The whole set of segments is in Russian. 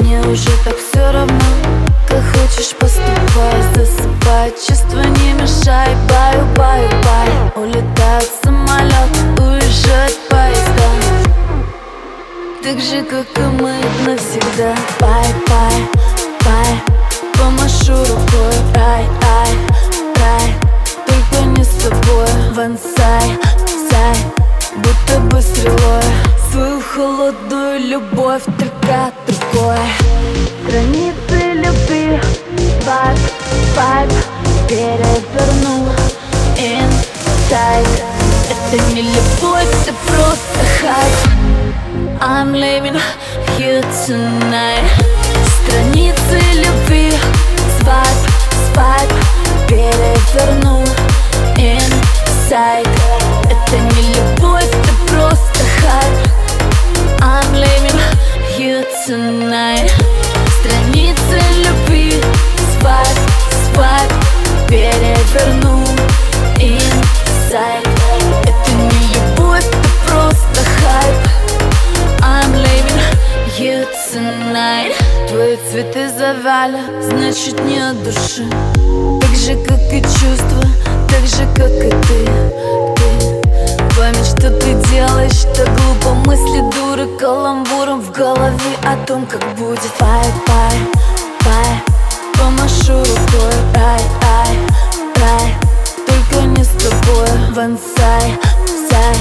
Мне уже так все равно, как хочешь поступай Засыпай, чувства не мешай Баю, баю, баю Улетает самолет, уезжает поезда. Так же, как и мы навсегда. Бай, бай, бай Помашу рукой, рай, ай, рай. Только не с тобой, вансай, сай. Будто бы стрелой. Свою холодную любовь только другое Границы любви Вайб, вайб Перевернул Inside Это не любовь, это просто хайп. I'm living here tonight. Страницы любви Свайп, свайп tonight Страницы любви Свайп, свайп Перевернул Inside Это не любовь, это просто хайп. I'm living here tonight. Твои цветы завяли, значит не от души. Так же, как и чувства, так же, как и ты, ты Память, что ты делаешь, так глупо. Мысли дуры каламбуром в голове О том, как будет. Пай, пай, пай Помашу рукой, рай, ай, рай Только не с тобой, вансай, сай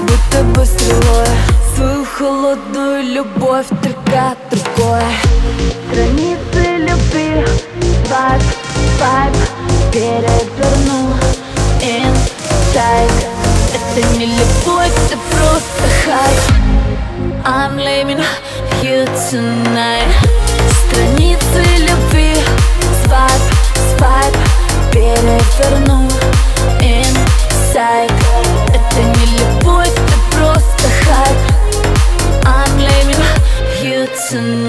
Будто бы стрелой. Свою холодную любовь только другое Границы любви. Вайб, вайб Перевернул. Inside Это не любовь, это просто хайп. I'm living you Страницы любви. Свайп, свайп Переверну Инсайд Это не любовь, это просто хайп. I'm leaving you tonight.